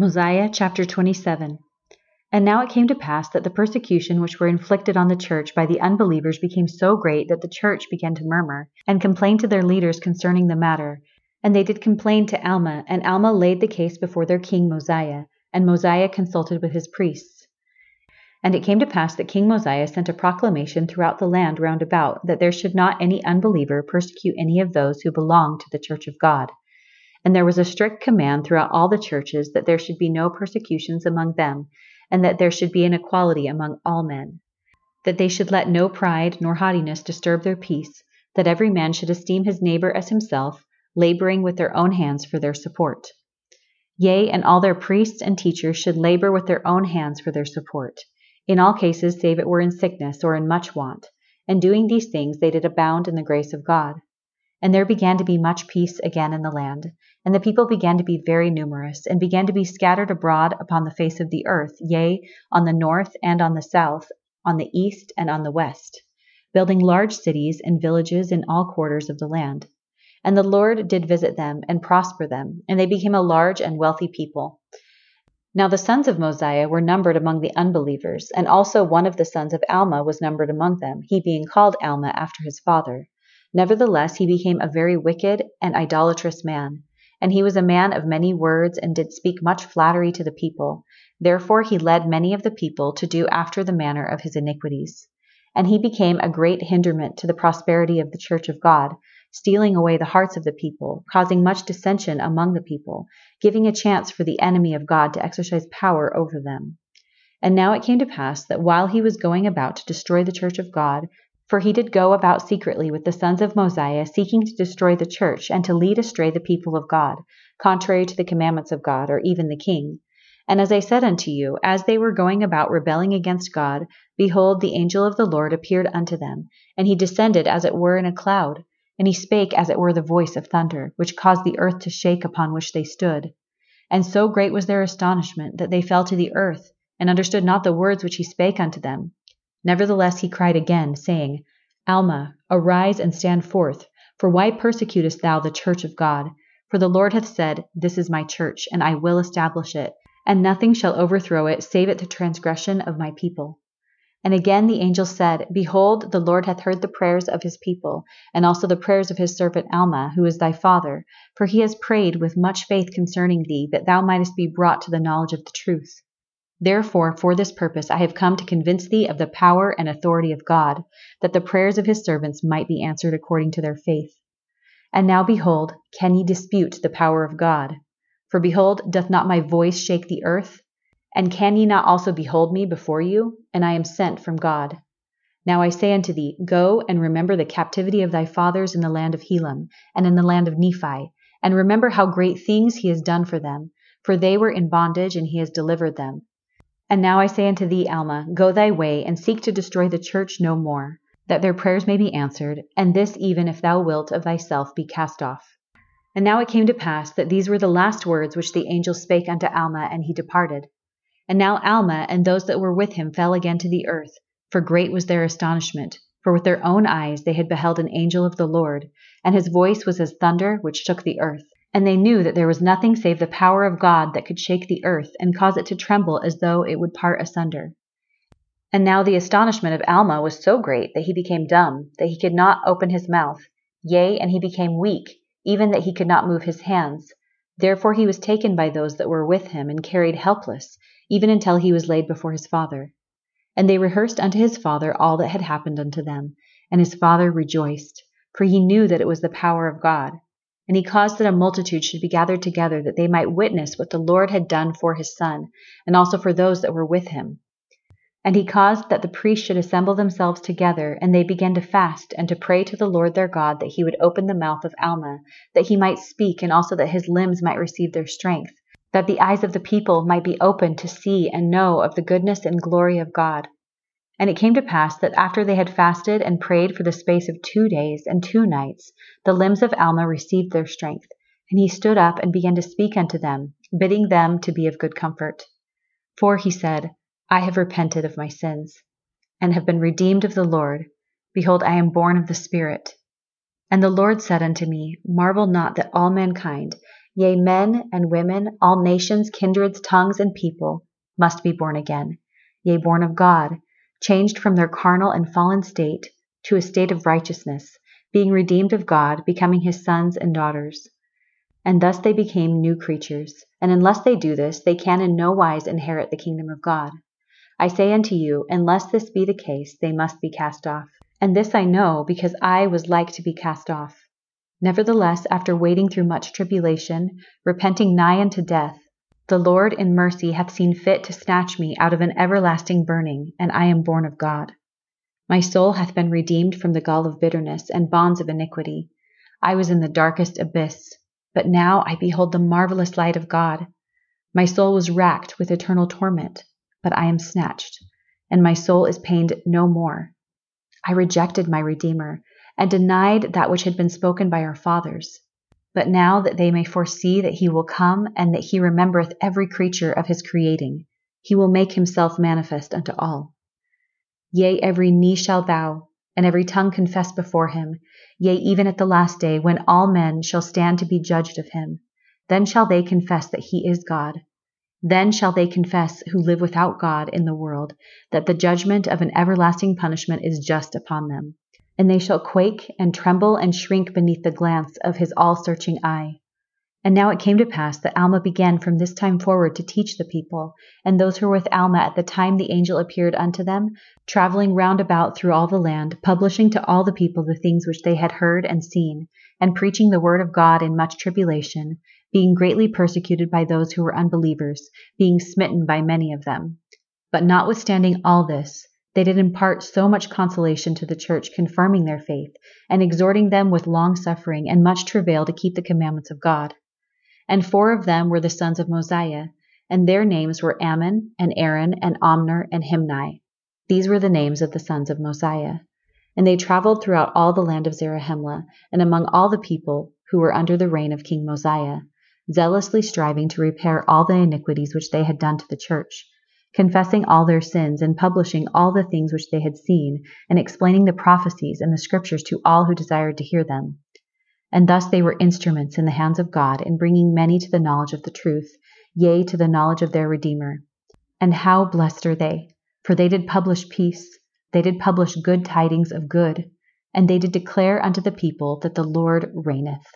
Mosiah chapter 27 And now it came to pass that the persecution which were inflicted on the church by the unbelievers became so great that the church began to murmur, and complain to their leaders concerning the matter. And they did complain to Alma, and Alma laid the case before their king Mosiah, and Mosiah consulted with his priests. And it came to pass that King Mosiah sent a proclamation throughout the land round about that there should not any unbeliever persecute any of those who belonged to the church of God. And there was a strict command throughout all the churches that there should be no persecutions among them, and that there should be an equality among all men. That they should let no pride nor haughtiness disturb their peace, that every man should esteem his neighbor as himself, laboring with their own hands for their support. Yea, and all their priests and teachers should labor with their own hands for their support, in all cases save it were in sickness or in much want. And doing these things they did abound in the grace of God. And there began to be much peace again in the land, and the people began to be very numerous, and began to be scattered abroad upon the face of the earth, yea, on the north and on the south, on the east and on the west, building large cities and villages in all quarters of the land. And the Lord did visit them and prosper them, and they became a large and wealthy people. Now the sons of Mosiah were numbered among the unbelievers, and also one of the sons of Alma was numbered among them, he being called Alma after his father. Nevertheless, he became a very wicked and idolatrous man. And he was a man of many words, and did speak much flattery to the people. Therefore he led many of the people to do after the manner of his iniquities. And he became a great hinderment to the prosperity of the church of God, stealing away the hearts of the people, causing much dissension among the people, giving a chance for the enemy of God to exercise power over them. And now it came to pass that while he was going about to destroy the church of God, for he did go about secretly with the sons of Mosiah, seeking to destroy the church and to lead astray the people of God, contrary to the commandments of God, or even the king. And as I said unto you, as they were going about rebelling against God, behold, the angel of the Lord appeared unto them, and he descended as it were in a cloud, and he spake as it were the voice of thunder, which caused the earth to shake upon which they stood. And so great was their astonishment that they fell to the earth, and understood not the words which he spake unto them. Nevertheless he cried again, saying, Alma, arise and stand forth, for why persecutest thou the church of God? For the Lord hath said, This is my church, and I will establish it, and nothing shall overthrow it, save it the transgression of my people. And again the angel said, Behold, the Lord hath heard the prayers of his people, and also the prayers of his servant Alma, who is thy father, for he has prayed with much faith concerning thee, that thou mightest be brought to the knowledge of the truth. Therefore, for this purpose I have come to convince thee of the power and authority of God, that the prayers of his servants might be answered according to their faith. And now behold, can ye dispute the power of God? For behold, doth not my voice shake the earth? And can ye not also behold me before you? And I am sent from God. Now I say unto thee, Go and remember the captivity of thy fathers in the land of Helam, and in the land of Nephi, and remember how great things he has done for them, for they were in bondage, and he has delivered them. And now I say unto thee, Alma, go thy way, and seek to destroy the church no more, that their prayers may be answered, and this even if thou wilt of thyself be cast off. And now it came to pass that these were the last words which the angel spake unto Alma, and he departed. And now Alma and those that were with him fell again to the earth, for great was their astonishment, for with their own eyes they had beheld an angel of the Lord, and his voice was as thunder which shook the earth. And they knew that there was nothing save the power of God that could shake the earth and cause it to tremble as though it would part asunder. And now the astonishment of Alma was so great that he became dumb, that he could not open his mouth, yea, and he became weak, even that he could not move his hands. Therefore he was taken by those that were with him and carried helpless, even until he was laid before his father. And they rehearsed unto his father all that had happened unto them, and his father rejoiced, for he knew that it was the power of God. And he caused that a multitude should be gathered together, that they might witness what the Lord had done for his son, and also for those that were with him. And he caused that the priests should assemble themselves together, and they began to fast and to pray to the Lord their God that he would open the mouth of Alma, that he might speak, and also that his limbs might receive their strength, that the eyes of the people might be opened to see and know of the goodness and glory of God. And it came to pass that after they had fasted and prayed for the space of two days and two nights, the limbs of Alma received their strength, and he stood up and began to speak unto them, bidding them to be of good comfort. For he said, I have repented of my sins, and have been redeemed of the Lord. Behold, I am born of the Spirit. And the Lord said unto me, Marvel not that all mankind, Yea, men and women, all nations, kindreds, tongues, and people must be born again, yea, born of God, changed from their carnal and fallen state to a state of righteousness, being redeemed of God, becoming his sons and daughters. And thus they became new creatures, and unless they do this, they can in no wise inherit the kingdom of God. I say unto you, unless this be the case, they must be cast off. And this I know, because I was like to be cast off. Nevertheless, after wading through much tribulation, repenting nigh unto death, the Lord in mercy hath seen fit to snatch me out of an everlasting burning, and I am born of God. My soul hath been redeemed from the gall of bitterness and bonds of iniquity. I was in the darkest abyss, but now I behold the marvelous light of God. My soul was racked with eternal torment, but I am snatched, and my soul is pained no more. I rejected my Redeemer and denied that which had been spoken by our fathers. But now that they may foresee that he will come, and that he remembereth every creature of his creating, he will make himself manifest unto all. Yea, every knee shall bow, and every tongue confess before him, yea, even at the last day, when all men shall stand to be judged of him. Then shall they confess that he is God. Then shall they confess who live without God in the world, that the judgment of an everlasting punishment is just upon them and they shall quake and tremble and shrink beneath the glance of his all searching eye. And now it came to pass that Alma began from this time forward to teach the people, and those who were with Alma at the time the angel appeared unto them, traveling round about through all the land, publishing to all the people the things which they had heard and seen, and preaching the word of God in much tribulation, being greatly persecuted by those who were unbelievers, being smitten by many of them. But notwithstanding all this, they did impart so much consolation to the church, confirming their faith, and exhorting them with long suffering and much travail to keep the commandments of God. And four of them were the sons of Mosiah, and their names were Ammon, and Aaron, and Omner, and Himni. These were the names of the sons of Mosiah. And they traveled throughout all the land of Zarahemla, and among all the people who were under the reign of King Mosiah, zealously striving to repair all the iniquities which they had done to the church confessing all their sins and publishing all the things which they had seen, and explaining the prophecies and the scriptures to all who desired to hear them. And thus they were instruments in the hands of God in bringing many to the knowledge of the truth, yea, to the knowledge of their Redeemer. And how blessed are they! For they did publish peace, they did publish good tidings of good, and they did declare unto the people that the Lord reigneth.